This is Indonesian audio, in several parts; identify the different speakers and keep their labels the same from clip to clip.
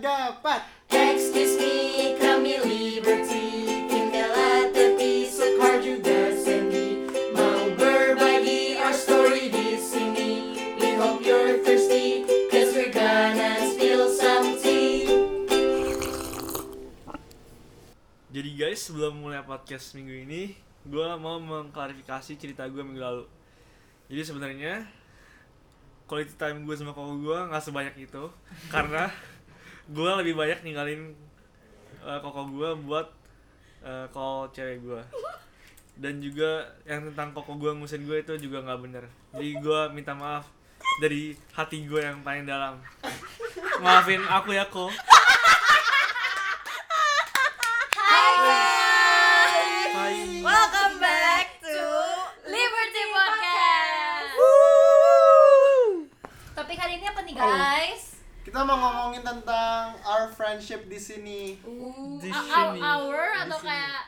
Speaker 1: gapat
Speaker 2: Excuse me, kami Liberty. Tinggal tepi, sukar juga Sandy Mau berbagi our story di sini. We hope you're thirsty Cause we're gonna spill some tea.
Speaker 3: Jadi guys, sebelum mulai podcast minggu ini, gue mau mengklarifikasi cerita gue minggu lalu. Jadi sebenarnya quality time gue sama koko gue nggak sebanyak itu, karena gue lebih banyak ninggalin uh, koko gue buat uh, call cewek gue. Dan juga yang tentang koko gue ngusin gue itu juga nggak bener. Jadi gue minta maaf dari hati gue yang paling dalam. Maafin aku ya kok. Hai.
Speaker 4: Welcome back to
Speaker 5: Liberty Podcast. Topik hari ini apa nih guys?
Speaker 1: Kita mau ngomongin tentang our friendship di sini
Speaker 3: Di sini.
Speaker 5: Hour atau
Speaker 1: sini.
Speaker 5: kayak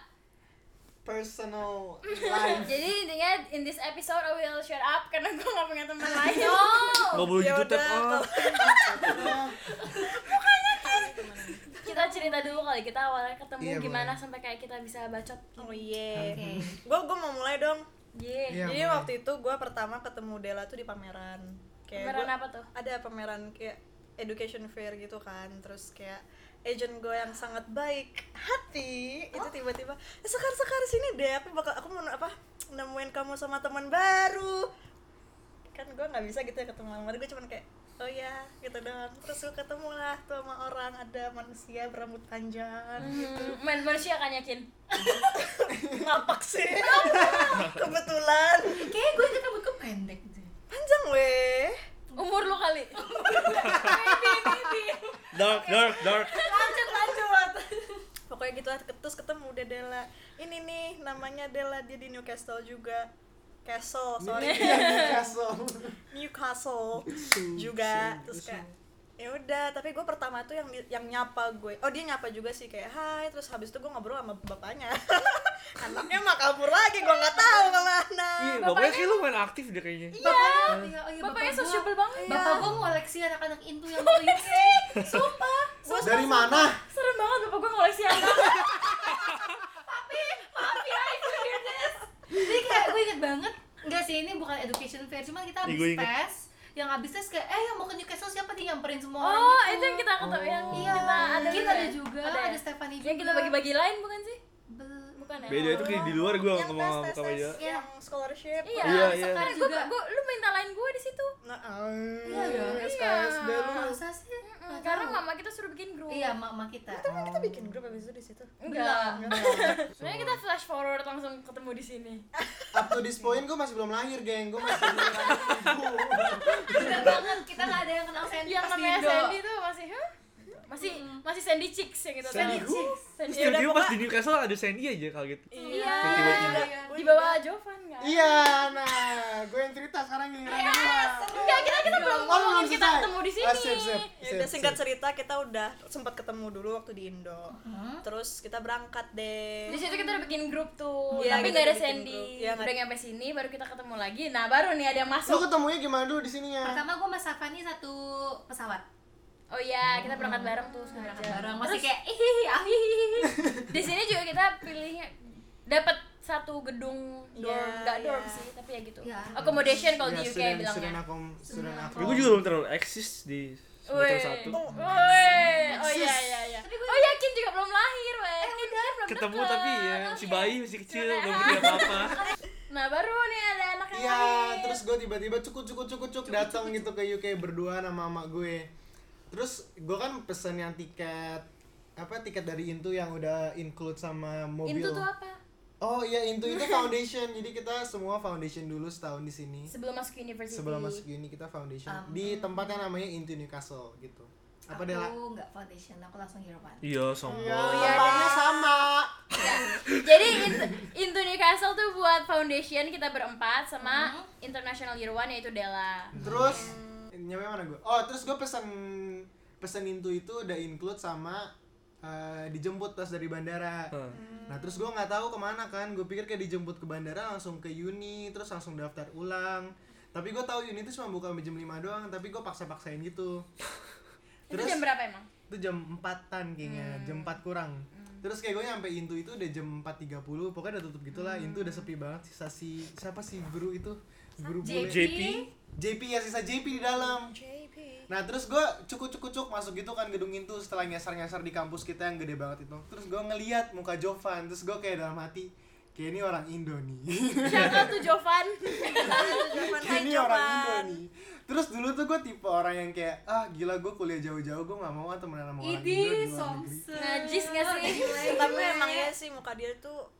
Speaker 1: personal life
Speaker 5: jadi intinya in this episode I will shut up karena gue gak punya teman lain.
Speaker 3: Nggak boleh
Speaker 4: Ya
Speaker 3: gitu
Speaker 4: udah,
Speaker 3: tap
Speaker 5: kita cerita dulu kali kita awalnya ketemu
Speaker 1: Iya,
Speaker 5: gimana
Speaker 1: boleh.
Speaker 5: sampai kayak kita bisa bacot.
Speaker 4: Oh iya.
Speaker 5: Oke.
Speaker 4: Gue gue mau mulai dong.
Speaker 5: Yeah.
Speaker 1: Iya,
Speaker 4: Jadi
Speaker 1: mulai.
Speaker 4: waktu itu gue pertama ketemu Dela tuh di pameran.
Speaker 5: Pameran
Speaker 4: gua-
Speaker 5: apa tuh?
Speaker 4: Ada pameran kayak education fair gitu kan. Terus kayak agent gue yang sangat baik hati itu tiba-tiba eh, sekar sekar sini deh aku bakal aku mau apa nemuin kamu sama teman baru. Kan gue nggak bisa gitu ya ketemu sama gue cuman kayak oh ya gitu doang. Terus gue ketemu lah tuh sama orang ada manusia berambut panjang gitu
Speaker 5: Hmm, man manusia kan yakin.
Speaker 4: ngapak sih. Kebetulan
Speaker 2: Kayaknya gue inget rambutku pendek deh
Speaker 4: panjang weh
Speaker 5: Umur lu kali. maybe maybe.
Speaker 3: Dark.
Speaker 5: Lanjut lanjut.
Speaker 4: pokoknya gitu lah terus ketemu deh Dela ini nih namanya Dela dia di Newcastle juga. Castle sorry.
Speaker 1: Newcastle.
Speaker 4: Newcastle juga. terus kayak ya udah tapi gue pertama tuh yang yang nyapa gue. Oh dia nyapa juga sih kayak hai terus habis itu gue ngobrol sama bapaknya. Anaknya mah kabur lagi gue nggak tahu ke mana
Speaker 3: Iya, bapaknya kayak lu main aktif deh kayaknya.
Speaker 2: Bapaknya, iya, oh iya,
Speaker 5: Bapaknya
Speaker 2: bapak gua-
Speaker 5: sociable banget.
Speaker 2: Bapak gue ngoleksi anak-anak intu yang waktu itu
Speaker 5: Sumpah.
Speaker 1: Dari mana
Speaker 5: Serem banget bapak gue ngoleksi anak. Papi, maaf ya hear this.
Speaker 2: Jadi kayak gue inget banget Enggak sih, ini bukan education fair, cuma kita habis tes Yang habis tes kayak, eh yang mau ke Newcastle siapa nih nyamperin semua orang
Speaker 5: Oh,
Speaker 2: gitu.
Speaker 5: itu yang kita ketemu yang
Speaker 2: Iya,
Speaker 5: kita ada
Speaker 2: kita
Speaker 5: juga
Speaker 2: ada
Speaker 5: ya?
Speaker 2: juga,
Speaker 5: Ada
Speaker 2: ada,
Speaker 5: ya?
Speaker 2: Stephanie juga
Speaker 5: Yang kita bagi-bagi lain bukan sih?
Speaker 2: Bel-
Speaker 5: Bukan ya?
Speaker 3: Beda itu kayak di luar gue ngomong sama kamu aja.
Speaker 4: yang scholarship
Speaker 5: Iya,
Speaker 3: Iya, iya.
Speaker 5: sekarang
Speaker 2: Juga.
Speaker 5: gue, gue, lu minta lain gue di situ.
Speaker 4: nah
Speaker 2: Iya, iya.
Speaker 4: SKSD lu
Speaker 2: Masa sih?
Speaker 5: Karena mama kita suruh bikin grup.
Speaker 2: Iya, mama kita
Speaker 4: Emang kita bikin grup habis itu di situ
Speaker 5: Enggak. Sebenarnya kita flash forward langsung ketemu di sini.
Speaker 1: up to this point gue masih belum lahir geng gue masih di
Speaker 2: Bener banget, kita nggak ada yang kenal Sandy
Speaker 5: Yang namanya Sandy tuh masih, huh? Masih masih Sandy Chicks ya gitu.
Speaker 3: Sandy?
Speaker 5: Chicks. Sandy
Speaker 3: Terus tiba-tiba pas di Newcastle ada Sandy aja kaget.
Speaker 5: Iya.
Speaker 3: Tiba-tiba.
Speaker 5: Di bawah Jovan kan?
Speaker 1: iya nah gue yang cerita sekarang giliran gue
Speaker 5: Enggak, kita kita belum
Speaker 1: Oh, belum
Speaker 5: ngomongin kita ketemu di sini.
Speaker 1: Ah, sip, sip.
Speaker 4: Ya udah singkat cerita kita udah sempat ketemu dulu waktu di Indo. Terus kita berangkat deh.
Speaker 5: Di situ kita udah bikin grup tuh,
Speaker 4: Iya,
Speaker 5: tapi nggak ada Sandy.
Speaker 4: Iya,
Speaker 5: udah nyampe sini, baru kita ketemu lagi. Nah, baru nih ada yang
Speaker 1: lu
Speaker 5: masuk.
Speaker 1: ketemunya gimana dulu di sininya
Speaker 2: Pertama gue sama Safani satu pesawat
Speaker 5: Oh iya, kita berangkat bareng tuh sengaja.
Speaker 2: Berangkat bareng, masih kayak ihihi ahihihi
Speaker 5: di sini juga kita pilihnya dapat satu gedung dorm,
Speaker 4: Iya,
Speaker 5: nggak dorm
Speaker 4: iya.
Speaker 5: sih, tapi ya gitu.
Speaker 2: Iya.
Speaker 5: Accommodation kalau di
Speaker 1: Ya,
Speaker 5: UK
Speaker 1: student-
Speaker 5: bilangnya.
Speaker 1: student accom- student accom.
Speaker 3: Gue juga belum terlalu eksis di semester satu.
Speaker 5: Weh. Oh iya iya iya. Oh yakin juga belum lahir, weh. Eh udah belum
Speaker 3: Ketemu
Speaker 5: deket.
Speaker 3: tapi ya si bayi masih kecil belum ngerti apa-apa.
Speaker 5: Nah baru nih ada anak yang
Speaker 1: Iya, terus gue tiba-tiba cukut cukut cukut cuk datang gitu ke UK berdua sama mama gue. Terus gue kan pesen yang tiket apa tiket dari Intu yang udah include sama mobil.
Speaker 5: Intu tuh apa?
Speaker 1: Oh iya Intu itu foundation. Jadi kita semua foundation dulu setahun di sini.
Speaker 5: Sebelum masuk university.
Speaker 1: Sebelum masuk uni kita foundation
Speaker 2: Um,
Speaker 1: di tempat yang namanya Intu Newcastle gitu. Apa
Speaker 2: aku
Speaker 1: Dela?
Speaker 2: nggak foundation aku langsung hero one
Speaker 3: Iya, sombong.
Speaker 1: Iya,
Speaker 5: iya,
Speaker 1: tempatnya
Speaker 5: iya.
Speaker 1: sama.
Speaker 5: Jadi Into, Into Newcastle tuh buat foundation kita berempat sama
Speaker 2: Mhm.
Speaker 5: International Year One yaitu Della.
Speaker 1: Terus nyampe mana gue? Oh, terus gue pesen pesen Intu itu udah include sama eh, dijemput pas dari bandara.
Speaker 3: Hah.
Speaker 1: Nah terus gue nggak tahu ke mana kan, gue pikir kayak dijemput ke bandara langsung ke uni, terus langsung daftar ulang. Tapi gue tahu uni itu cuma buka jam 5 doang, tapi gue paksa-paksain gitu.
Speaker 5: Itu jam berapa emang?
Speaker 1: itu jam 4-an kayaknya jam 4 kurang. Terus kayak gue nyampe Intu itu udah jam 4.30 pokoknya udah tutup gitu lah Intu udah sepi banget sisa si siapa sih guru itu? Guru bule.
Speaker 3: JP
Speaker 1: JP ya sisa JP di dalam.
Speaker 4: JP
Speaker 1: Nah terus gue cukup-cukup masuk gitu kan gedung itu setelah nyasar-nyasar di kampus kita yang gede banget itu Terus gue ngeliat muka Jovan, terus gue kayak dalam hati Kayak ini orang Indo nih
Speaker 5: out to Jovan.
Speaker 1: Kayak ini orang Indo nih Terus dulu tuh gue tipe orang yang kayak Ah gila gue kuliah jauh-jauh, gue gak mau ah temenan sama orang Indo di
Speaker 2: Idi,
Speaker 1: luar negeri.
Speaker 5: Najis gak sih?
Speaker 4: Tapi emang ya sih muka dia tuh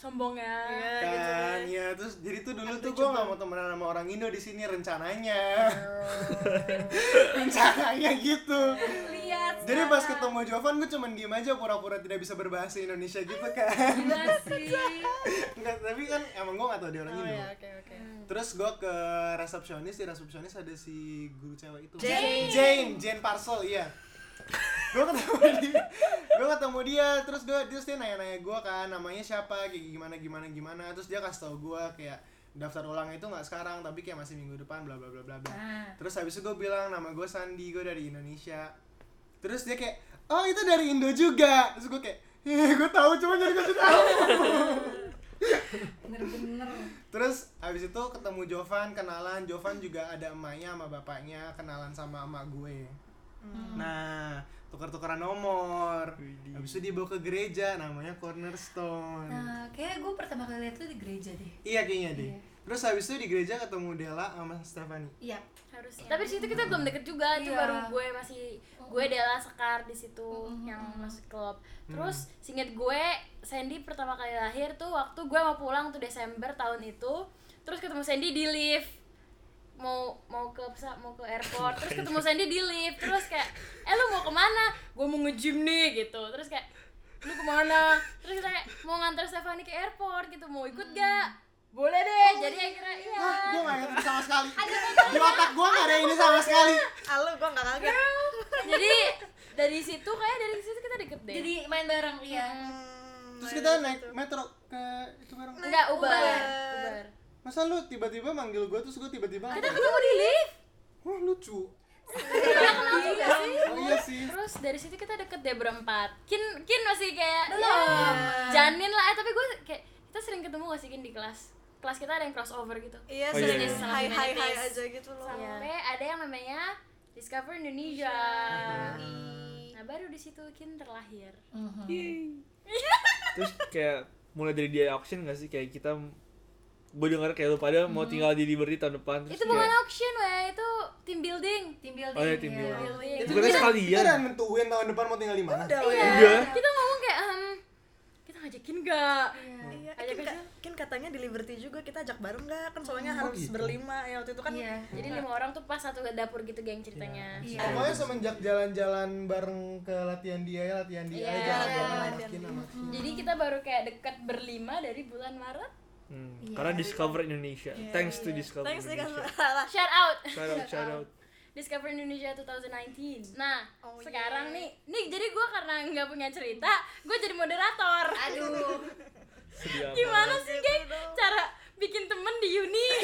Speaker 5: Sombong ya.
Speaker 4: Iya gitu
Speaker 1: kan
Speaker 4: deh.
Speaker 1: ya terus jadi tuh dulu
Speaker 4: Kan
Speaker 1: tuh gue nggak mau temenan sama orang Indo di sini rencananya rencananya gitu
Speaker 2: Lihat.
Speaker 1: jadi pas ketemu Jovan gue cuman diem aja pura-pura tidak bisa berbahasa Indonesia gitu kan
Speaker 2: Gila sih.
Speaker 1: Enggak, tapi kan emang gue gak tau dia orang
Speaker 4: Oh
Speaker 1: Indo
Speaker 4: ya oke oke.
Speaker 1: terus gue ke resepsionis di resepsionis ada si guru cewek itu
Speaker 4: Jane.
Speaker 1: Jane Jane Parcel iya gue ketemu dia. Gue ketemu dia terus gue terus dia nanya-nanya gue kan namanya siapa kayak gimana gimana gimana. Terus dia kasih tau gue kayak daftar ulang itu nggak sekarang tapi kayak masih minggu depan bla bla bla bla bla.
Speaker 2: Nah.
Speaker 1: terus habis itu gue bilang nama gue Sandi gue dari Indonesia. Terus dia kayak oh itu dari Indo juga. Terus gue kayak eh gue tahu cuma jadi kasih tahu.
Speaker 2: Bener-bener.
Speaker 1: Terus abis itu ketemu Jovan, kenalan. Jovan juga ada emaknya sama bapaknya, kenalan sama emak gue. Nah, tukar-tukaran nomor.
Speaker 3: Widih.
Speaker 1: Abis itu dibawa ke gereja, namanya Cornerstone.
Speaker 2: Nah, kayak gue pertama kali lihat tuh di gereja deh.
Speaker 1: Iya kayaknya deh.
Speaker 2: Iya.
Speaker 1: Terus habis itu di gereja ketemu Della sama Stephanie.
Speaker 2: Iya.
Speaker 5: Harusnya. Tapi di situ kita belum deket juga, itu
Speaker 2: Iya.
Speaker 5: baru gue masih gue Della Sekar di situ yang masuk klub. Terus singkat gue Sandy pertama kali lahir tuh waktu gue mau pulang tuh Desember tahun itu. Terus ketemu Sandy di lift mau mau ke pesa- mau ke airport terus ketemu Sandy di lift terus kayak eh lu mau ke mana? Gue mau nge-gym nih gitu. Terus kayak lu ke mana? Terus kita kayak mau nganter Stephanie ke airport gitu. Mau ikut gak boleh deh. Jadi akhirnya iya.
Speaker 1: Hah, gue gak inget sama sekali. Di otak gue gak ada ini sama sekali.
Speaker 4: Halo gua nggak kaget.
Speaker 5: jadi dari situ kayak dari situ kita deket deh.
Speaker 2: Jadi main bareng, iya.
Speaker 4: Hmm,
Speaker 1: Terus kita naik metro ke itu bareng.
Speaker 5: enggak uber.
Speaker 4: Uber.
Speaker 5: uber
Speaker 1: Masa lu tiba-tiba manggil gue terus gue tiba-tiba
Speaker 5: kita ketemu di lift?
Speaker 1: Wah lucu.
Speaker 5: Iya sih.
Speaker 1: Oh iya sih.
Speaker 5: terus dari situ kita deket deh berempat. Kin kin masih kayak
Speaker 2: Belum.
Speaker 5: ya, janin lah. Eh tapi gue kayak kita sering ketemu gak sih kin di kelas? Kelas kita ada yang crossover gitu.
Speaker 4: Iya,
Speaker 3: Oh, iya,
Speaker 4: sering
Speaker 3: iya.
Speaker 4: hai hai hai aja gitu loh.
Speaker 5: sampai ada yang namanya Discover Indonesia. Nah baru di situ kin terlahir.
Speaker 2: Mhm.
Speaker 3: terus kayak mulai dari dia auction gak sih? Kayak kita gue dengar kayak lu pada mau tinggal di Liberty tahun depan terus
Speaker 5: itu bukan
Speaker 3: kayak,
Speaker 5: auction weh itu team building
Speaker 2: Tim building.
Speaker 3: Oh, iya, team
Speaker 2: iya.
Speaker 3: building.
Speaker 5: Itu
Speaker 3: bukannya
Speaker 1: Kita
Speaker 3: sekalian
Speaker 1: udah nentuin tahun depan mau tinggal di mana.
Speaker 4: Udah,
Speaker 5: iya
Speaker 3: Udah.
Speaker 5: kita ngomong kayak ehm, kita ngajakin gak
Speaker 4: Iya,
Speaker 5: Ajak
Speaker 4: kan,
Speaker 5: aja.
Speaker 4: ka- kan katanya di Liberty juga kita ajak bareng nggak? Kan soalnya
Speaker 1: Oh,
Speaker 4: harus
Speaker 1: gitu.
Speaker 4: berlima ya waktu itu kan.
Speaker 2: Iya.
Speaker 5: jadi lima orang tuh pas satu dapur gitu geng ceritanya
Speaker 2: Iya.
Speaker 1: Pokoknya semenjak jalan-jalan bareng ke latihan dia ya, latihan dia
Speaker 5: Iya,
Speaker 1: sama Akin.
Speaker 5: jadi kita baru kayak dekat berlima dari bulan Maret
Speaker 3: Hmm,
Speaker 2: Iya.
Speaker 3: karena Discover Indonesia thanks to Discover
Speaker 4: Thanks.
Speaker 3: Indonesia
Speaker 5: shout out
Speaker 3: shout out shout out
Speaker 5: Discover Indonesia 2019 nah
Speaker 4: Oh,
Speaker 5: sekarang
Speaker 4: yeah.
Speaker 5: nih nih jadi gue karena nggak punya cerita gue jadi moderator
Speaker 2: Aduh.
Speaker 5: gimana sih geng cara bikin temen di uni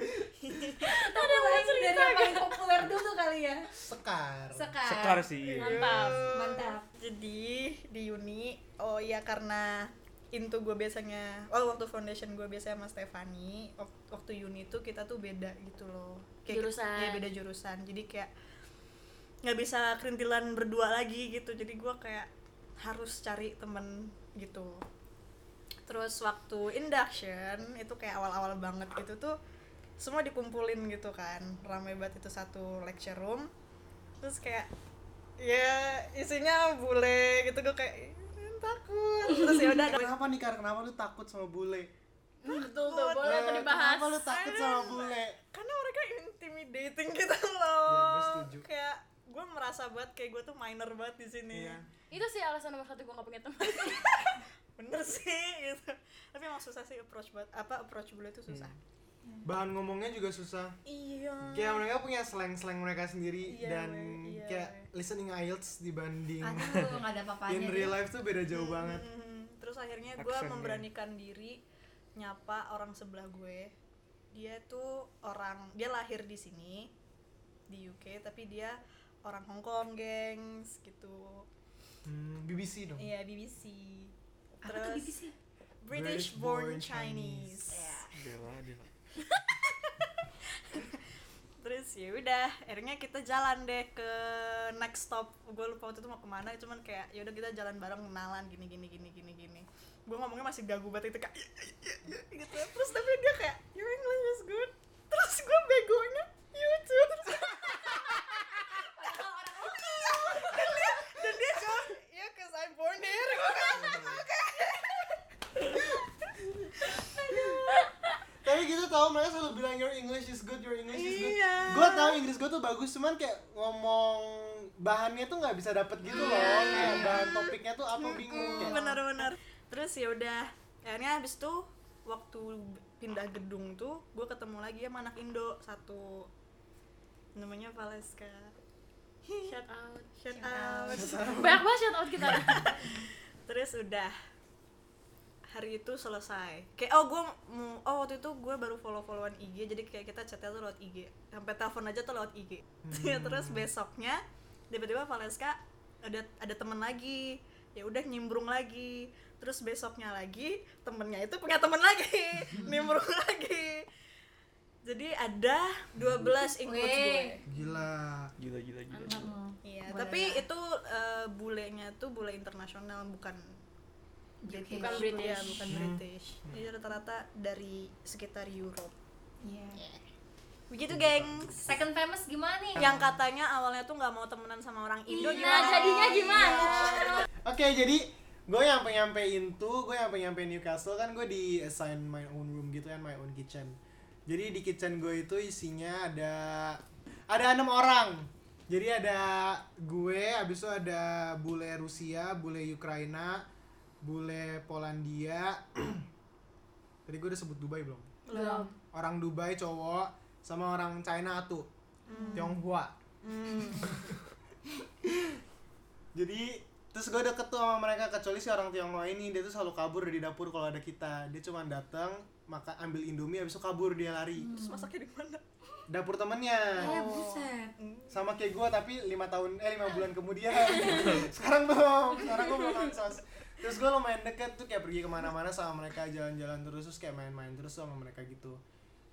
Speaker 5: ada yang mau cerita
Speaker 2: yang paling populer dulu kali ya.
Speaker 1: Sekar.
Speaker 2: Sekar.
Speaker 3: sekar sih iya.
Speaker 5: mantap
Speaker 2: Mantap.
Speaker 4: Jadi di uni, oh iya karena into gue biasanya, oh waktu foundation gue biasanya sama Stefani, wak- waktu uni tuh kita tuh beda gitu loh.
Speaker 5: Jurusan.
Speaker 4: Iya beda jurusan, jadi kayak nggak bisa kerintilan berdua lagi gitu. Jadi gue kayak harus cari temen gitu. Terus waktu induction itu kayak awal-awal banget gitu tuh semua dikumpulin gitu kan, ramai banget itu satu lecture room. Terus kayak ya isinya bule gitu gue kayak "Eh, takut terus ya udah
Speaker 1: Kenapa nih Kar? Kenapa lu takut sama bule?
Speaker 5: betul tuh boleh tuh
Speaker 1: Eh,
Speaker 5: dibahas
Speaker 1: Kenapa lu takut sama bule?
Speaker 4: karena mereka intimidating gitu
Speaker 1: Iya,
Speaker 4: loh
Speaker 1: gue setuju.
Speaker 4: kayak gue merasa banget kayak gue tuh minor banget di sini
Speaker 1: Iya.
Speaker 5: itu sih alasan nomor satu gue gak punya teman
Speaker 4: bener sih gitu tapi emang susah sih approach banget apa approach bule itu susah
Speaker 1: Bahan ngomongnya juga susah.
Speaker 4: iya
Speaker 1: Kayak mereka punya slang-slang mereka sendiri
Speaker 4: Iya,
Speaker 1: dan kayak
Speaker 4: weh.
Speaker 1: listening IELTS dibanding
Speaker 2: Aduh, ada papanya.
Speaker 1: in real life tuh beda jauh banget.
Speaker 4: Mhm. terus akhirnya gue memberanikan diri nyapa orang sebelah gue dia tuh orang dia lahir di sini di UK tapi dia orang Hong Kong gengs gitu
Speaker 1: Hmm, BBC dong.
Speaker 4: iya BBC
Speaker 2: Apa tuh BBC?
Speaker 4: British
Speaker 1: British
Speaker 4: born
Speaker 1: born
Speaker 4: Chinese,
Speaker 1: Chinese.
Speaker 3: Dewa.
Speaker 4: terus ya udah akhirnya kita jalan deh ke next stop. Gue lupa waktu itu mau ke mana cuman kayak ya udah kita jalan bareng kenalan gini gini gini gini gini. Gue ngomongnya masih gagu banget itu kayak "Iya, iya, iya, iya," gitu. Terus tapi dia kayak your English is good. Terus gue begonya you too cuma ya cause I'm born here.
Speaker 1: Tapi gitu tau mereka selalu bilang your English is good, your English is good.
Speaker 4: Iya.
Speaker 1: Gue tau Inggris gue tuh bagus, cuman kayak ngomong bahannya tuh nggak bisa dapet gitu loh. Kayak bahan topiknya tuh apa bingung kayak.
Speaker 4: benar-benar terus ya udah akhirnya habis itu waktu pindah gedung tuh gue ketemu lagi sama anak Indo satu namanya Valeska.
Speaker 5: Shout out.
Speaker 4: Shout out.
Speaker 5: Banyak banget shout out kita.
Speaker 4: Terus udah hari itu selesai. Kayak oh gue mau oh waktu itu gue baru follow followan IG jadi kayak kita chatnya tuh lewat IG sampai telepon aja tuh lewat IG terus besoknya tiba-tiba Valeska ada ada temen lagi. Ya udah nyimbrung lagi. Terus besoknya lagi temennya itu punya temen lagi. Nimbrung lagi. Jadi ada 12 includes gue.
Speaker 1: Gila.
Speaker 3: Gila, gila, gila.
Speaker 4: Iya, tapi
Speaker 2: ya.
Speaker 4: itu eh, bulenya tuh bule internasional bukan
Speaker 2: British.
Speaker 5: Bukan
Speaker 4: Ya,
Speaker 5: British.
Speaker 4: bukan
Speaker 1: Hmm.
Speaker 4: British. Jadi rata-rata dari sekitar Europe.
Speaker 2: Iya.
Speaker 4: Begitu, gengs.
Speaker 2: Second famous gimana nih?
Speaker 4: Yang katanya awalnya tuh nggak mau temenan sama orang Indo
Speaker 5: nah
Speaker 4: gimana?
Speaker 5: jadinya gimana
Speaker 1: Oke, jadi gue yang nyampein tuh, gue yang nyampein Newcastle kan gue di assign my own room gitu kan, my own kitchen. Jadi di kitchen gue itu isinya ada ada enam orang. Jadi ada gue, abis itu ada bule Rusia, bule Ukraina, bule Polandia. Tadi gue udah sebut Dubai belum?
Speaker 2: Belum.
Speaker 1: Orang Dubai cowok sama orang China tuh, Tionghoa.
Speaker 4: Hmm.
Speaker 1: Jadi terus gue deket tuh sama mereka kecuali si orang Tionghoa ini dia tuh selalu kabur dari dapur kalau ada kita dia cuma datang makan ambil indomie habis itu kabur dia lari
Speaker 4: Terus masaknya di mana?
Speaker 1: dapur temennya
Speaker 2: Eh buset.
Speaker 1: sama kayak gue tapi lima tahun eh lima bulan kemudian sekarang belum sekarang gue belum ansos terus gue lumayan deket tuh kayak pergi ke mana-mana sama mereka jalan-jalan terus terus kayak main-main terus sama mereka gitu.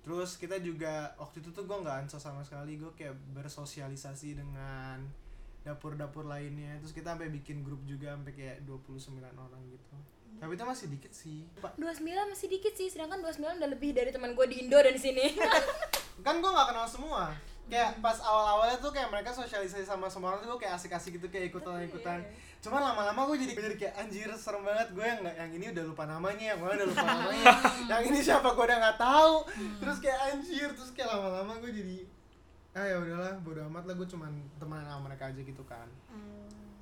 Speaker 1: Terus kita juga waktu itu tuh gue nggak ansos sama sekali gue kayak bersosialisasi dengan dapur-dapur lainnya. Terus kita sampai bikin grup juga sampai kayak 29 orang gitu. Tapi itu masih dikit sih. Pak,
Speaker 5: 29 masih dikit sih sedangkan 29 udah lebih dari teman gue di Indo dan di sini.
Speaker 1: Kan gue nggak kenal semua. Kayak pas awal-awalnya tuh kayak mereka sosialisasi sama semua orang tuh gue kayak asik-asik gitu kayak ikutan ikutan cuman lama-lama gue jadi jadi kayak anjir serem banget gue yang yang ini udah lupa namanya yang gue udah lupa namanya yang ini siapa gue udah nggak tahu. Terus kayak anjir terus kayak lama-lama gue jadi ah ya udahlah bodo amat lah gue cuman temenan sama mereka aja gitu kan.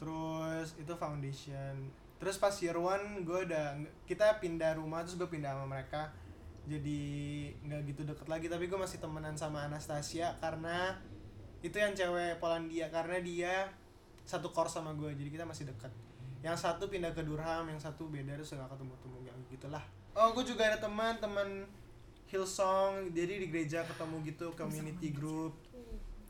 Speaker 1: Terus itu foundation. Terus pas year one gue udah kita pindah rumah terus gue pindah sama mereka. Jadi nggak gitu deket lagi tapi gue masih temenan sama Anastasia karena itu yang cewek Polandia karena dia satu course sama gue jadi kita masih deket yang satu pindah ke Durham yang satu beda terus nggak ketemu temu yang gitulah. Oh gue juga ada teman teman Hillsong jadi di gereja ketemu gitu community group.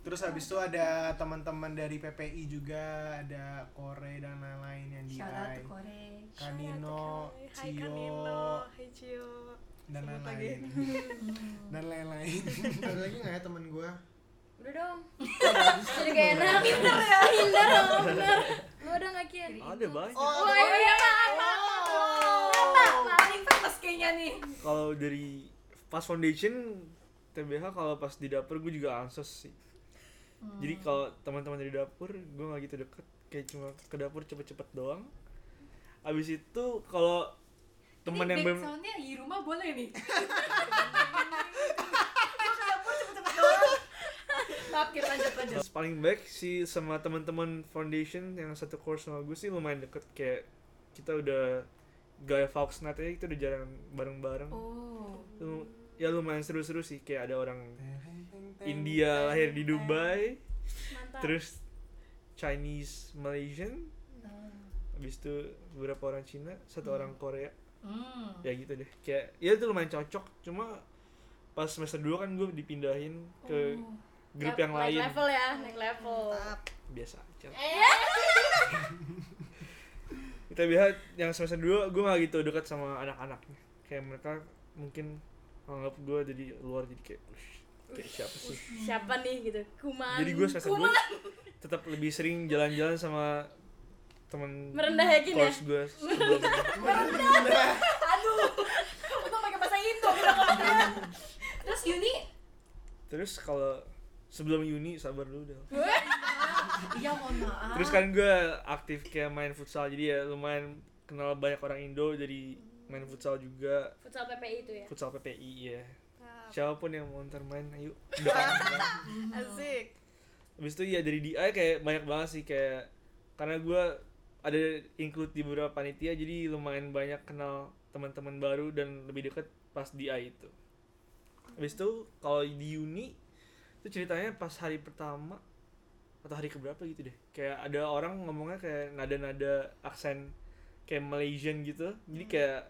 Speaker 1: Terus habis itu ada teman-teman dari PPI juga ada Kore dan lain-lain yang di
Speaker 4: Hai.
Speaker 1: Cio,
Speaker 4: Kanino, hai Cio.
Speaker 1: dan lain-lain. Dan lain-lain. Ada lagi nggak ya temen gue
Speaker 5: udah dong jadi gak enak minder ya minder dong bener lu udah gak kian
Speaker 3: Ada banyak.
Speaker 5: oh iya maaf
Speaker 1: Oh.
Speaker 2: Paling famous kayaknya nih.
Speaker 3: Kalau dari pas foundation TBH kalau pas di dapur gue juga ansos sih. Jadi kalau teman-teman dari dapur gue nggak gitu deket, kayak cuma ke dapur cepet-cepet doang. Abis itu kalau teman yang
Speaker 2: backsoundnya di rumah boleh nih. Kita lanjut lanjut.
Speaker 3: Terus paling baik sih sama teman-teman foundation yang satu course sama gue sih lumayan deket kayak kita udah gaya Foxnet aja kita udah jarang bareng-bareng.
Speaker 2: Oh.
Speaker 3: Lu- Ya lumayan seru-seru sih kayak ada orang India lahir di Dubai,
Speaker 5: mantap
Speaker 3: terus Chinese Malaysian, habis itu beberapa orang Cina, satu orang Korea,
Speaker 2: Hmm.
Speaker 3: ya gitu deh. Kayak ya itu lumayan cocok. Cuma pas semester 2 kan gue dipindahin ke
Speaker 2: Oh.
Speaker 3: Grup yang
Speaker 5: naik
Speaker 3: lain.
Speaker 5: level ya naik level.
Speaker 3: Biasa aja.
Speaker 5: Eh,
Speaker 3: kita lihat yang semester dua gue gak gitu dekat sama anak-anaknya kayak mereka mungkin anggap gue jadi luar jadi kayak "Ush, kayak siapa sih?
Speaker 5: Siapa nih gitu. Kuman
Speaker 3: jadi gue semester
Speaker 5: kuman
Speaker 3: dua tetap lebih sering jalan-jalan sama temen
Speaker 5: merendah yakin ya?
Speaker 3: course gue sebelumnya
Speaker 5: aduh. Untung pakai bahasa Indo kita ngomongnya
Speaker 2: Terus Yuni
Speaker 3: terus kalau sebelum uni sabar dulu deh
Speaker 2: Iya mohon maaf.
Speaker 3: Terus kan gue aktif kayak main futsal jadi ya lumayan kenal banyak orang Indo jadi main futsal juga.
Speaker 5: Futsal PPI itu ya?
Speaker 3: Futsal PPI ya
Speaker 4: siapa
Speaker 3: pun yang mau ntar main ayo.
Speaker 4: Asik.
Speaker 3: Habis itu ya dari DI kayak banyak banget sih kayak karena gue ada include di beberapa panitia jadi lumayan banyak kenal teman-teman baru dan lebih deket pas DI itu. Habis itu kalau di uni itu ceritanya pas hari pertama atau hari keberapa gitu deh. Kayak ada orang ngomongnya kayak nada-nada aksen kayak Malaysian gitu. Jadi kayak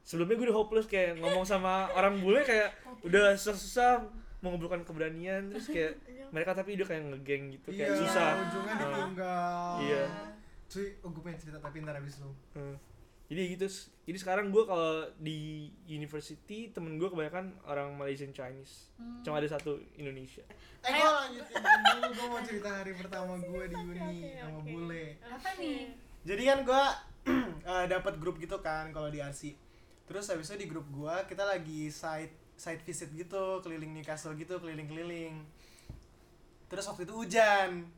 Speaker 3: sebelumnya gue udah hopeless kayak ngomong sama orang bule kayak udah susah-susah mengumpulkan keberanian terus kayak mereka tapi udah kayak ngegeng gitu kayak
Speaker 1: Iya,
Speaker 3: susah.
Speaker 1: ujungnya ditinggal
Speaker 3: iya.
Speaker 1: Cuy oh gue pengen cerita tapi ntar abis lu.
Speaker 3: Hmm. Jadi gitu jadi sekarang gue kalau di university temen gue kebanyakan orang Malaysian Chinese. Cuma ada satu Indonesia.
Speaker 1: Eh gue lanjutin dulu gue mau cerita hari pertama gue di uni
Speaker 4: oke,
Speaker 1: sama
Speaker 4: oke.
Speaker 1: bule.
Speaker 2: Apa nih?
Speaker 1: jadi kan gue dapat grup gitu kan kalau di RC terus habis itu di grup gue kita lagi side side visit gitu keliling Newcastle gitu keliling-keliling. Terus waktu itu hujan.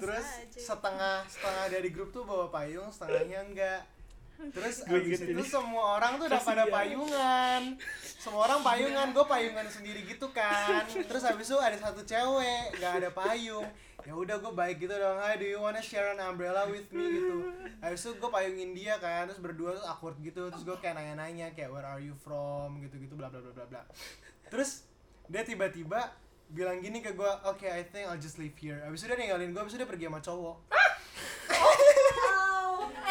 Speaker 1: Terus setengah setengah dari grup tuh bawa payung setengahnya enggak terus abis itu
Speaker 3: ini.
Speaker 1: semua orang tuh udah pada
Speaker 3: Kasian.
Speaker 1: payungan. Semua orang payungan gue payungan sendiri gitu kan. Terus habis itu ada satu cewek nggak ada payung. Ya udah gue baik gitu dong Hi, do you wanna share an umbrella with me? Gitu. Habis itu gue payungin dia kan terus berdua tuh awkward gitu. Terus gue kayak nanya-nanya kayak where are you from? Gitu gitu bla bla bla bla bla. Terus dia tiba-tiba bilang gini ke gue oke I think I'll just leave here. Habis itu dia ninggalin gue habis itu dia pergi sama cowok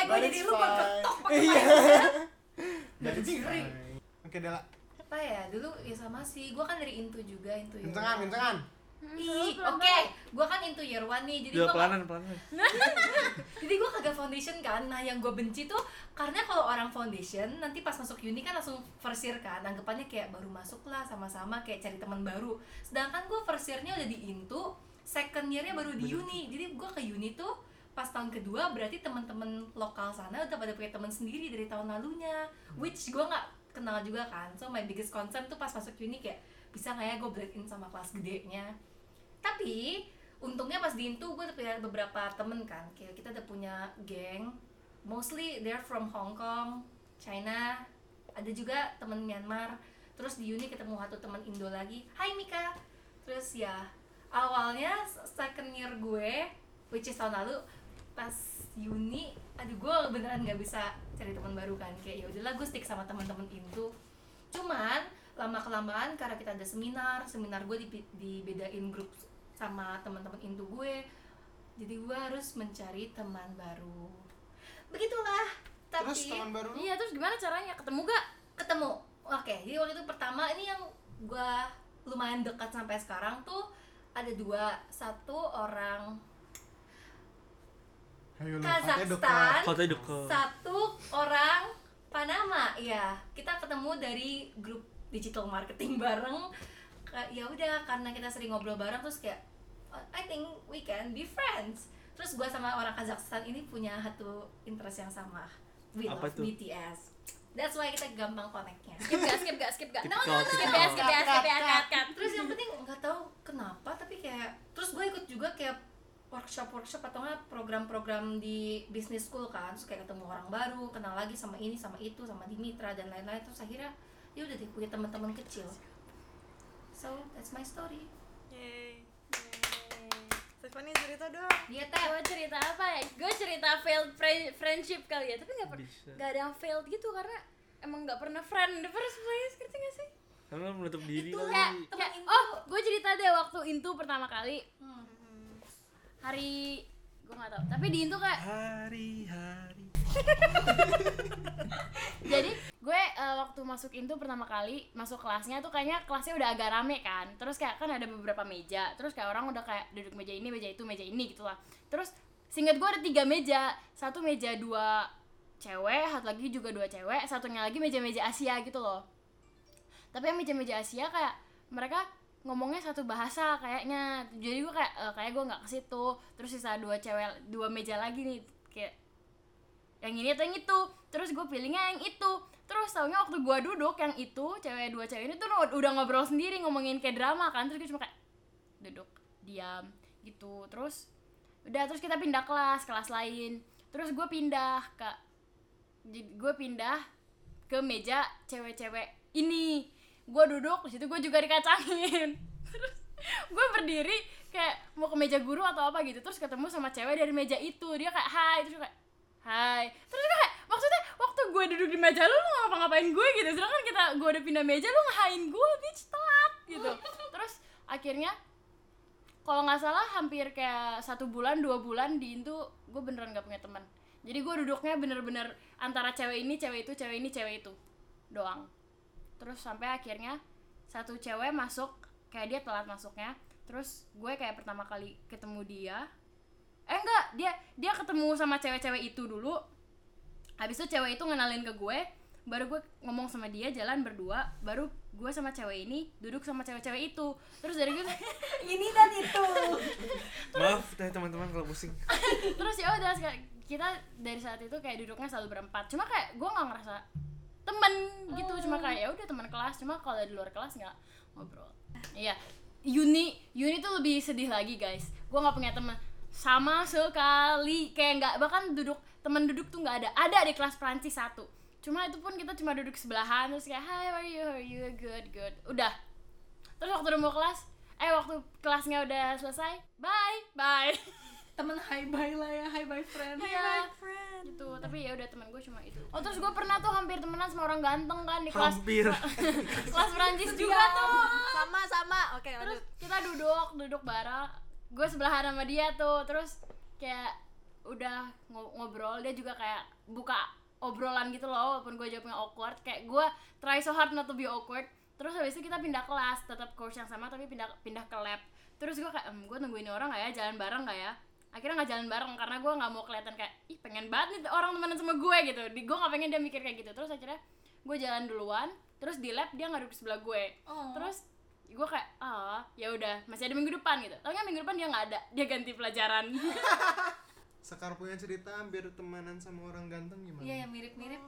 Speaker 2: Eh gue jadi lu gue ketok pakai
Speaker 1: Iya.
Speaker 2: Diri.
Speaker 1: fine. Oke, Dela.
Speaker 2: Apa ya? Dulu ya sama sih. Gue kan dari Intu juga, Intu Year
Speaker 1: Kencengan,
Speaker 2: One.
Speaker 1: kencengan.
Speaker 2: Ih, oke. Gue kan Intu Year One nih. Jadi
Speaker 3: udah
Speaker 2: gue
Speaker 3: pelanan pelanan
Speaker 2: jadi gue kagak foundation kan nah yang gue benci tuh karena kalau orang foundation nanti pas masuk uni kan langsung first year kan anggapannya kayak baru masuk lah sama-sama kayak cari teman baru sedangkan gue first yearnya udah di Intu second yearnya baru di uni jadi gue ke uni tuh pas tahun kedua berarti teman-teman lokal sana udah pada punya teman sendiri dari tahun lalunya. Which gue nggak kenal juga kan. So my biggest concern tuh pas masuk uni kayak bisa nggak ya gue blend in sama kelas gedenya? Tapi untungnya pas di Intu gue udah punya beberapa temen kan. Kayak kita udah punya geng. Mostly they're from Hong Kong China. Ada juga temen Myanmar. Terus di uni ketemu satu temen Indo lagi. Hai Mika. Terus ya awalnya second year gue which is tahun lalu pas uni aduh gue beneran nggak bisa cari teman baru kan. Kayak ya udahlah gue stick sama teman-teman Indo cuman lama kelamaan karena kita ada seminar seminar gue di, dibedain grup sama teman-teman Indo gue jadi gue harus mencari teman baru. Begitulah tapi
Speaker 1: Terus teman baru
Speaker 5: iya terus gimana caranya? Ketemu gak
Speaker 2: ketemu. Oke jadi waktu itu pertama ini yang gue lumayan dekat sampai sekarang tuh ada dua. Satu orang
Speaker 1: Ayo lu, katanya dekat.
Speaker 2: Kazakhstan satu orang Panama ya kita ketemu dari grup digital marketing bareng. Ya udah karena kita sering ngobrol bareng terus kayak "Oh, I think we can be friends. Terus gue sama orang Kazakhstan ini punya satu interest yang sama we
Speaker 3: Apa
Speaker 2: love? BTS that's why kita gampang connectnya.
Speaker 5: Skip gak skip gak skip gak no no no skip ya skip ya skip ya cut cut
Speaker 2: terus yang penting nggak tahu kenapa tapi kayak terus gue ikut juga kayak workshop workshop atau nggak program-program di business school kan terus kayak ketemu orang baru kenal lagi sama ini sama itu sama Dimitra dan lain-lain terus akhirnya ya udah deh punya teman-teman kecil so that's my story
Speaker 4: Yeay. Stephanie cerita dong.
Speaker 2: dia teh
Speaker 5: gue cerita apa ya gue cerita failed fri- friendship kali ya tapi nggak per- ada yang failed gitu karena emang nggak pernah friend in the first place ngerti gak sih
Speaker 3: karena menutup diri
Speaker 2: Itu
Speaker 3: kali
Speaker 2: ya. Temen Intu.
Speaker 5: oh gue cerita deh waktu Intu pertama kali
Speaker 2: Hmm.
Speaker 5: Hari gue nggak tahu. Tapi di Intu kayak
Speaker 3: hari-hari.
Speaker 5: Jadi gue eh, waktu masukin tuh pertama kali masuk kelasnya tuh kayaknya kelasnya udah agak rame kan. Terus kayak kan ada beberapa meja. Terus kayak orang udah kayak duduk meja ini meja itu meja ini gitu lah. Terus singkat gue ada tiga meja. Satu meja dua cewek satu lagi juga dua cewek satunya lagi meja-meja Asia gitu loh. Tapi yang meja-meja Asia kayak mereka ngomongnya satu bahasa kayaknya. Jadi gue kayak eh, kayak gue nggak ke situ. Terus sisa dua cewek dua meja lagi nih kayak yang ini atau yang itu. Terus gue pilihnya yang itu. Terus taunya waktu gue duduk yang itu cewek dua cewek ini tuh udah ngobrol sendiri ngomongin kayak drama kan. Terus gue cuma kayak duduk diam gitu. Terus udah terus kita pindah kelas kelas lain. Terus gue pindah ke gue pindah ke meja cewek-cewek ini gue duduk di situ gue juga dikacangin. Terus gue berdiri kayak mau ke meja guru atau apa gitu terus ketemu sama cewek dari meja itu. Dia kayak hai terus kayak hai. Terus gue kayak maksudnya waktu gue duduk di meja lu lu nggak ngapa-ngapain gue gitu? Sedangkan kita gue udah pindah meja lu ngehain gue bitch telat gitu. Terus akhirnya kalau nggak salah hampir kayak satu bulan dua bulan di itu gue beneran gak punya teman. Jadi gue duduknya bener-bener antara cewek ini cewek itu cewek ini cewek itu doang terus sampai akhirnya satu cewek masuk kayak dia telat masuknya. Terus gue kayak pertama kali ketemu dia. Eh enggak dia dia ketemu sama cewek-cewek itu dulu. Habis itu cewek itu ngenalin ke gue. Baru gue ngomong sama dia jalan berdua. Baru gue sama cewek ini duduk sama cewek-cewek itu. Terus dari gue
Speaker 2: Ini dan itu.
Speaker 3: maaf teh teman-teman kalau pusing.
Speaker 5: Terus ya udah kita dari saat itu kayak duduknya selalu berempat. Cuma kayak gue nggak ngerasa temen gitu. Cuma kayak ya udah teman kelas. Cuma kalau di luar kelas nggak ngobrol. Iya. Uni Uni tuh lebih sedih lagi guys. Gue nggak punya teman sama sekali. Kayak nggak bahkan duduk teman duduk tuh nggak ada. Ada di kelas Prancis satu. Cuma itu pun kita cuma duduk sebelahan terus kayak hi how are you? How are you? Good good. Udah. Terus waktu udah mau kelas eh waktu kelasnya udah selesai bye bye.
Speaker 2: Temen hi bye lah ya, hi bye friend.
Speaker 5: Gitu tapi ya udah teman gue cuma itu. Oh terus gue pernah tuh hampir temenan sama orang ganteng kan di kelas
Speaker 3: hampir.
Speaker 5: kelas Prancis juga tuh.
Speaker 4: Sama sama. Oke
Speaker 5: terus
Speaker 4: lanjut
Speaker 5: kita duduk duduk bareng gue sebelahan sama dia tuh. Terus kayak udah ngo- ngobrol dia juga kayak buka obrolan gitu loh walaupun gue jawabnya awkward. Kayak gue try so hard not to be awkward. Terus habis itu kita pindah kelas tetap course yang sama tapi pindah pindah ke lab. Terus gue kayak em gue nungguin orang gak ya? Jalan bareng gak ya akhirnya nggak jalan bareng karena gue nggak mau kelihatan kayak ih pengen banget nih orang temenan sama gue gitu. Di gue nggak pengen dia mikir kayak gitu. Terus akhirnya gue jalan duluan terus di lab dia nggak duduk sebelah gue.
Speaker 2: Oh.
Speaker 5: terus gue kayak ah ya udah masih ada minggu depan gitu. Taunya minggu depan dia nggak ada dia ganti pelajaran
Speaker 1: Sekar punya cerita hampir temenan sama orang ganteng gimana?
Speaker 2: Iya, yang mirip-mirip.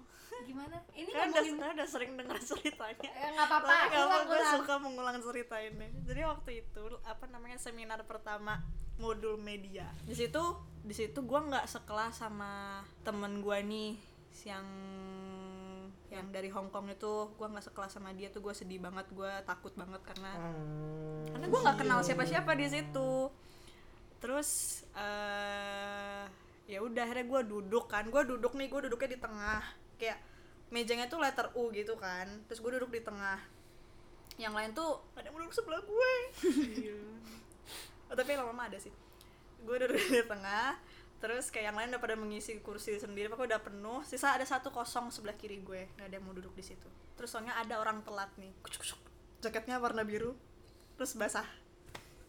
Speaker 2: Gimana? Ini
Speaker 4: kan udah,
Speaker 2: ngomongin
Speaker 4: udah sering dengar ceritanya.
Speaker 2: Eh, nggak apa-apa, aku
Speaker 4: nggak apa, gue suka mengulang cerita ini. Jadi waktu itu apa namanya seminar pertama modul media. Di situ di situ gue nggak sekelas sama temen gue nih yang yang dari Hong Kong itu. Gue nggak sekelas sama dia tuh gue sedih banget gue takut banget karena
Speaker 1: Hmm,
Speaker 4: karena gue nggak kenal siapa-siapa di situ. Terus eh ya udah akhirnya gue duduk kan. Gue duduk nih gue duduknya di tengah. Kayak mejanya tuh letter U gitu kan. Terus gue duduk di tengah. Yang lain tuh ada yang duduk sebelah gue. Oh, tapi lama-lama ada sih. Gue duduk di tengah terus kayak yang lain udah pada mengisi kursi sendiri pokoknya udah penuh. Sisa ada satu kosong sebelah kiri gue nggak ada yang mau duduk di situ. Terus soalnya ada orang telat nih. Jaketnya warna biru terus basah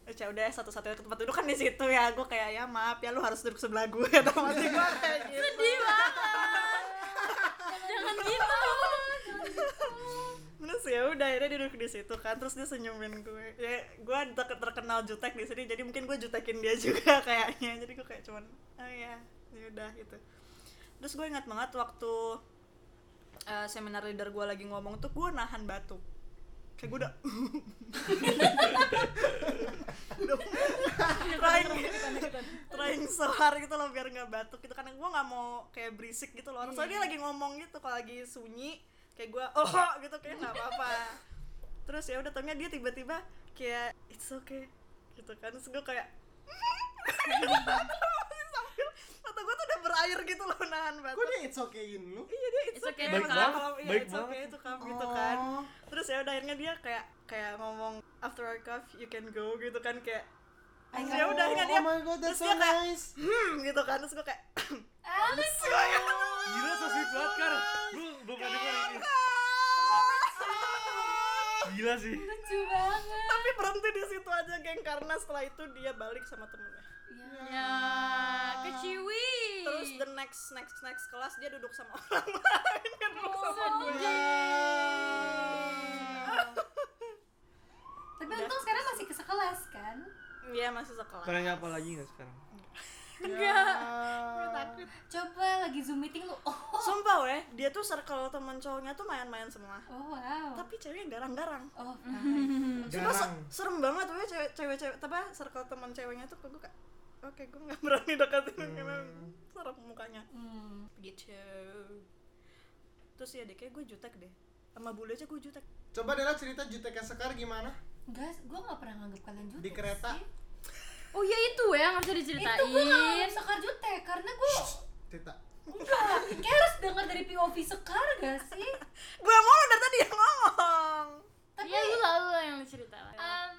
Speaker 4: ya udah satu-satunya tempat duduk kan di situ ya. Gue kayak ya maaf ya lu harus duduk sebelah gue atau mati gue kayak gitu.
Speaker 5: Sedih banget. Jangan gitu.
Speaker 4: Terus ya udah akhirnya dia duduk di situ kan. Terus dia senyumin gue. Ya gue ter- terkenal jutek di sini jadi mungkin gue jutekin dia juga kayaknya. Jadi gue kayak cuman oh ya ya udah gitu. Terus gue ingat banget waktu eh, seminar leader gue lagi ngomong tuh gue nahan batuk kayak gue udah trying. Trying. So hard gitu loh biar nggak batuk gitu. Karena gue nggak mau kayak berisik gitu loh. Soalnya dia lagi ngomong gitu kalau lagi sunyi kayak gue oh gitu kayak nggak apa-apa. Terus ya udah taunya dia tiba-tiba kayak it's okay. Gitu kan. Terus gue kayak sambil mata gue tuh udah berair gitu loh nahan batuk
Speaker 1: Kok dia it's okayin lu?
Speaker 4: iya dia it's,
Speaker 5: It's
Speaker 4: okay,
Speaker 5: okay,
Speaker 3: Baik banget,
Speaker 4: iya,
Speaker 3: baik
Speaker 4: it's okay
Speaker 3: banget.
Speaker 4: itu kamu gitu kan
Speaker 1: Oh.
Speaker 4: terus ya udah akhirnya dia kayak kayak ngomong after our cough you can go gitu kan kayak terus ya udah akhirnya dia
Speaker 1: Oh my god, that's
Speaker 4: terus
Speaker 1: so
Speaker 4: dia kayak
Speaker 1: nice.
Speaker 4: hmm gitu kan terus gue kayak gue ya
Speaker 3: Gila so sweet banget Kar. Lu belum pernah ini. Gila sih.
Speaker 5: lucu banget
Speaker 4: tapi berhenti di situ aja geng karena setelah itu dia balik sama temennya
Speaker 5: ya keciwi.
Speaker 4: Terus the next next next kelas dia duduk sama orang lain kan? Duduk sama gue
Speaker 2: Tapi untung sekarang masih ke sekelas kan?
Speaker 4: Iya masih sekelas.
Speaker 3: Pernah nyapa lagi nggak sekarang?
Speaker 4: enggak.
Speaker 2: Coba lagi zoom meeting lu. Oh,
Speaker 4: sumpah weh. Dia tuh circle temen cowoknya tuh main-main semua.
Speaker 2: Oh wow.
Speaker 4: tapi ceweknya garang-garang.
Speaker 2: Oh.
Speaker 4: Sumpah se-
Speaker 1: Garang.
Speaker 4: serem banget weh cewek cewek cewek apa circle teman ceweknya tuh gue kayak oke gue nggak berani deketin karena serem mukanya
Speaker 2: Hmm.
Speaker 4: gitu terus ya deh kayak gue jutek deh sama bule aja gue jutek
Speaker 1: Coba Dela cerita juteknya Sekar gimana?
Speaker 2: Enggak, gue gak pernah nganggap kalian jutek
Speaker 1: Di kereta.
Speaker 2: sih.
Speaker 5: oh ya itu ya nggak bisa diceritain
Speaker 2: Itu gue gak nganggap Sekar jutek karena gue
Speaker 1: Cerita.
Speaker 2: enggak. Kayak harus denger dari POV Sekar gak sih?
Speaker 4: gue mau dari tadi yang ngomong
Speaker 2: Tapi
Speaker 5: ya lu lalu yang cerita lah
Speaker 2: Em,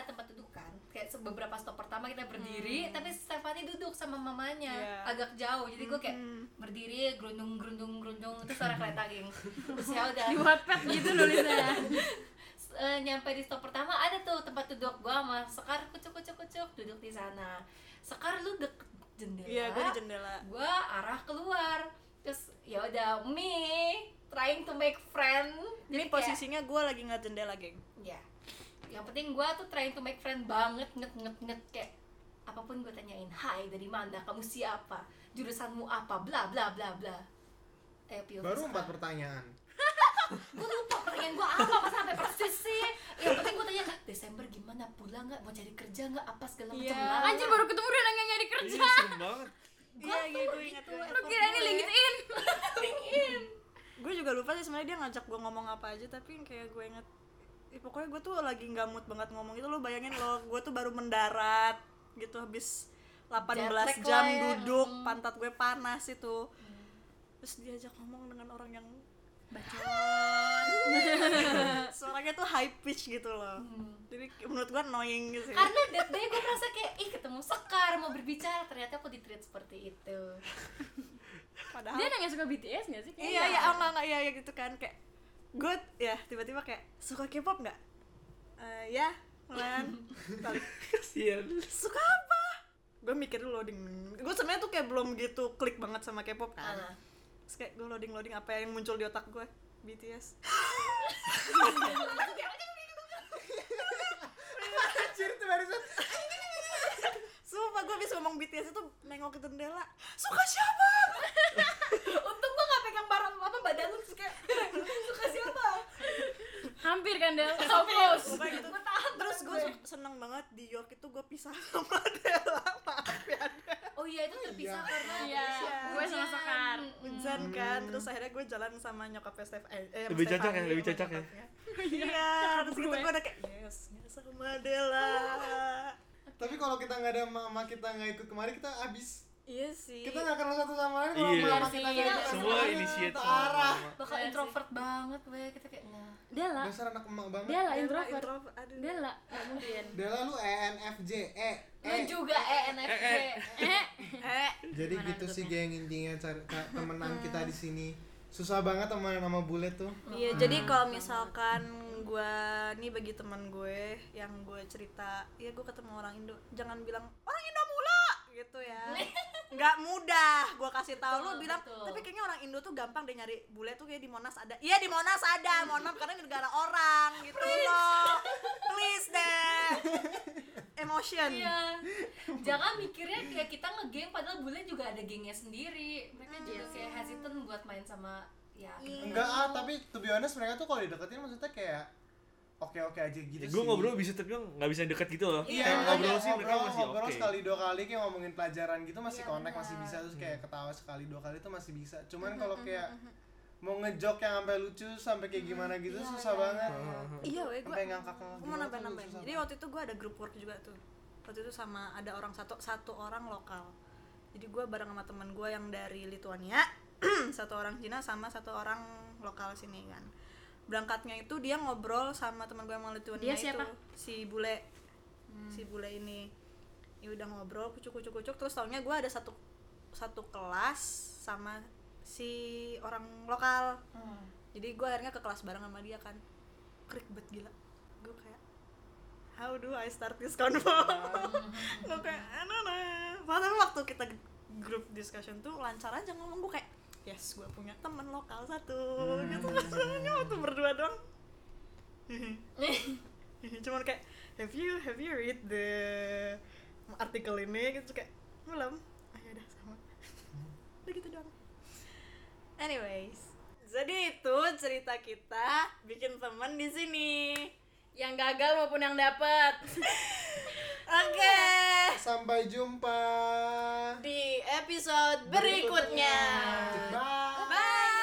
Speaker 2: nggak tempat duduk kan? Kayak beberapa stop pertama kita berdiri tapi Stefani duduk sama mamanya
Speaker 4: Iya.
Speaker 2: agak jauh. Jadi gue kayak berdiri gerundung gerundung gerundung itu suara kereta geng terus ya udah.
Speaker 5: Di Wattpad gitu nulisnya
Speaker 2: S- eh, nyampe di stop pertama ada tuh tempat duduk gue sama Sekar kucuk kucuk kucuk duduk di sana. Sekar lu deket jendela.
Speaker 4: Iya gue di jendela.
Speaker 2: Gue arah keluar. Terus ya udah me trying to make friend.
Speaker 4: Ini
Speaker 2: Jadi
Speaker 4: posisinya gue lagi ngeliat jendela geng
Speaker 2: yang penting gue tuh trying to make friend banget nget nget nget kayak apa pun gue tanyain hai dari mana? Kamu siapa? Jurusanmu apa? Bla bla bla bla. Eh
Speaker 1: Baru empat pertanyaan.
Speaker 2: gue lupa pertanyaan gue apa masa sampai persis sih? Yang penting gue tanya Desember gimana? Pulang nggak? Mau cari kerja nggak? Apa segala macam?
Speaker 4: Iya.
Speaker 2: bla, bla.
Speaker 5: anjir baru ketemu udah nanya nyari kerja.
Speaker 3: Iya serem banget.
Speaker 4: iya iya gue ingat
Speaker 2: Itu
Speaker 4: gue
Speaker 5: lu kira ini LinkedIn?
Speaker 2: LinkedIn.
Speaker 4: Gue juga lupa sih sebenarnya dia ngajak gue ngomong apa aja tapi kayak gue inget pokoknya gue tuh lagi nggak mood banget ngomong itu lo bayangin lo gue tuh baru mendarat gitu habis 18
Speaker 2: Jet lag
Speaker 4: jam
Speaker 2: lah ya.
Speaker 4: duduk
Speaker 2: Hmm.
Speaker 4: pantat gue panas itu. Terus diajak ngomong dengan orang yang bacot suaranya tuh high pitch gitu loh. Jadi menurut gue annoying gitu
Speaker 2: karena that day gue merasa kayak ih ketemu Sekar mau berbicara. Ternyata aku di treat seperti itu.
Speaker 4: Padahal
Speaker 5: dia nanya suka BTS nggak sih?
Speaker 4: Iya iya. enggak enggak iya iya gitu kan kayak good ya tiba-tiba kayak suka K-pop nggak? Eh, ya balik.
Speaker 3: Kasian.
Speaker 4: suka apa? Gue mikir dulu loading. Gue sebenarnya tuh kayak belum gitu klik banget sama K-pop kan.
Speaker 2: Ah.
Speaker 4: terus kayak gue loading loading apa yang muncul di otak gue BTS
Speaker 1: Anjir itu barusan.
Speaker 4: sumpah gue bisa ngomong BTS itu nengok ke jendela. Suka siapa?
Speaker 2: Untung gue gak pegang barang apa badan lu terus kayak
Speaker 5: hampir kan Del? So close.
Speaker 4: Gitu.
Speaker 2: Gua tahan
Speaker 4: terus gue seneng banget di York itu gue pisah sama Della maaf ya
Speaker 2: oh iya itu terpisah karena
Speaker 5: iya gue sama Sekar
Speaker 4: hujan kan terus akhirnya gue jalan sama nyokap Stef eh, eh,
Speaker 3: Lebih cocok ya, lebih cocok ya?
Speaker 4: nyokapnya. iya terus gitu gue. udah kayak yes sama Della
Speaker 1: Tapi kalau kita nggak ada mama kita nggak ikut kemarin kita abis.
Speaker 4: Iya sih
Speaker 1: Kita nggak kenal satu sama lain kalau
Speaker 3: Iya.
Speaker 2: sih,
Speaker 1: kita ikut.
Speaker 3: Semua sama
Speaker 1: arah.
Speaker 2: bakal
Speaker 5: Iya sih.
Speaker 2: introvert banget gue kita kayak nah
Speaker 5: Dela
Speaker 1: Dasar anak emak banget.
Speaker 5: Dela introvert
Speaker 4: introvert aduh
Speaker 5: Dela nggak mungkin
Speaker 1: Dela lu E ENFJ E.
Speaker 2: lu juga ENFJ
Speaker 5: eh
Speaker 4: eh
Speaker 1: Jadi gitu sih geng intinya cari temenan kita di sini. Susah banget temenan sama bule tuh.
Speaker 4: Iya, jadi kalau misalkan gue nih bagi teman gue yang gue cerita, ya gue ketemu orang Indo, jangan bilang orang Indo mulu gitu ya. Nggak mudah, gue kasih tahu lu bilang,
Speaker 2: betul.
Speaker 4: tapi kayaknya orang Indo tuh gampang deh nyari bule tuh kayak di Monas ada. Iya di Monas ada, mohon maaf karena ini negara orang gitu loh. Please deh. Emotion.
Speaker 2: iya jangan mikirnya kayak kita ngegeng padahal bule juga ada gengnya sendiri mereka juga kayak hesitant buat main sama ya
Speaker 1: Enggak ah, tapi to be honest mereka tuh kalau dideketin maksudnya kayak oke-oke aja gitu
Speaker 3: Ya,
Speaker 1: sih.
Speaker 3: gue ngobrol bisa tapi nggak bisa deket gitu loh.
Speaker 1: Iya,
Speaker 3: Kayak ngobrol
Speaker 1: kayak
Speaker 3: sih mereka
Speaker 1: ngobrol,
Speaker 3: masih
Speaker 1: ngobrol
Speaker 3: oke.
Speaker 1: sekali dua kali kayak ngomongin pelajaran gitu masih
Speaker 2: Iya,
Speaker 1: connect masih bisa terus kayak ketawa sekali dua kali itu masih bisa. Cuman
Speaker 4: Mm-hmm,
Speaker 1: kalau kayak mau ngejok yang sampai lucu sampai kayak gimana gitu susah banget.
Speaker 4: Iya, weh gue
Speaker 1: Sampai ngangkak
Speaker 4: gue mau nambah nambahin jadi waktu itu gue ada grup work juga tuh waktu itu sama ada orang satu satu orang lokal jadi gue bareng sama teman gue yang dari Lituania satu orang Cina sama satu orang lokal sini kan berangkatnya itu dia ngobrol sama teman gue yang Lituania
Speaker 5: Dia siapa?
Speaker 4: itu si bule. Si bule ini. Ya udah ngobrol kucuk kucuk kucuk terus taunya gue ada satu satu kelas sama si orang lokal. Jadi gue akhirnya ke kelas bareng sama dia kan. Krik bet gila. Gue kayak how do I start this convo? Gue kayak nah nah padahal waktu kita grup discussion tuh lancar aja ngomong. Gue kayak yes gue punya teman lokal satu. Gitu. Masalahnya waktu berdua doang. Cuman kayak have you have you read the artikel ini? Gitu kayak belum. Ah ya udah sama. Udah gitu doang. Anyways jadi itu cerita kita bikin teman di sini
Speaker 5: yang gagal maupun yang dapet.
Speaker 4: Oke.
Speaker 1: Sampai jumpa.
Speaker 4: Di episode berikutnya.
Speaker 1: Bye.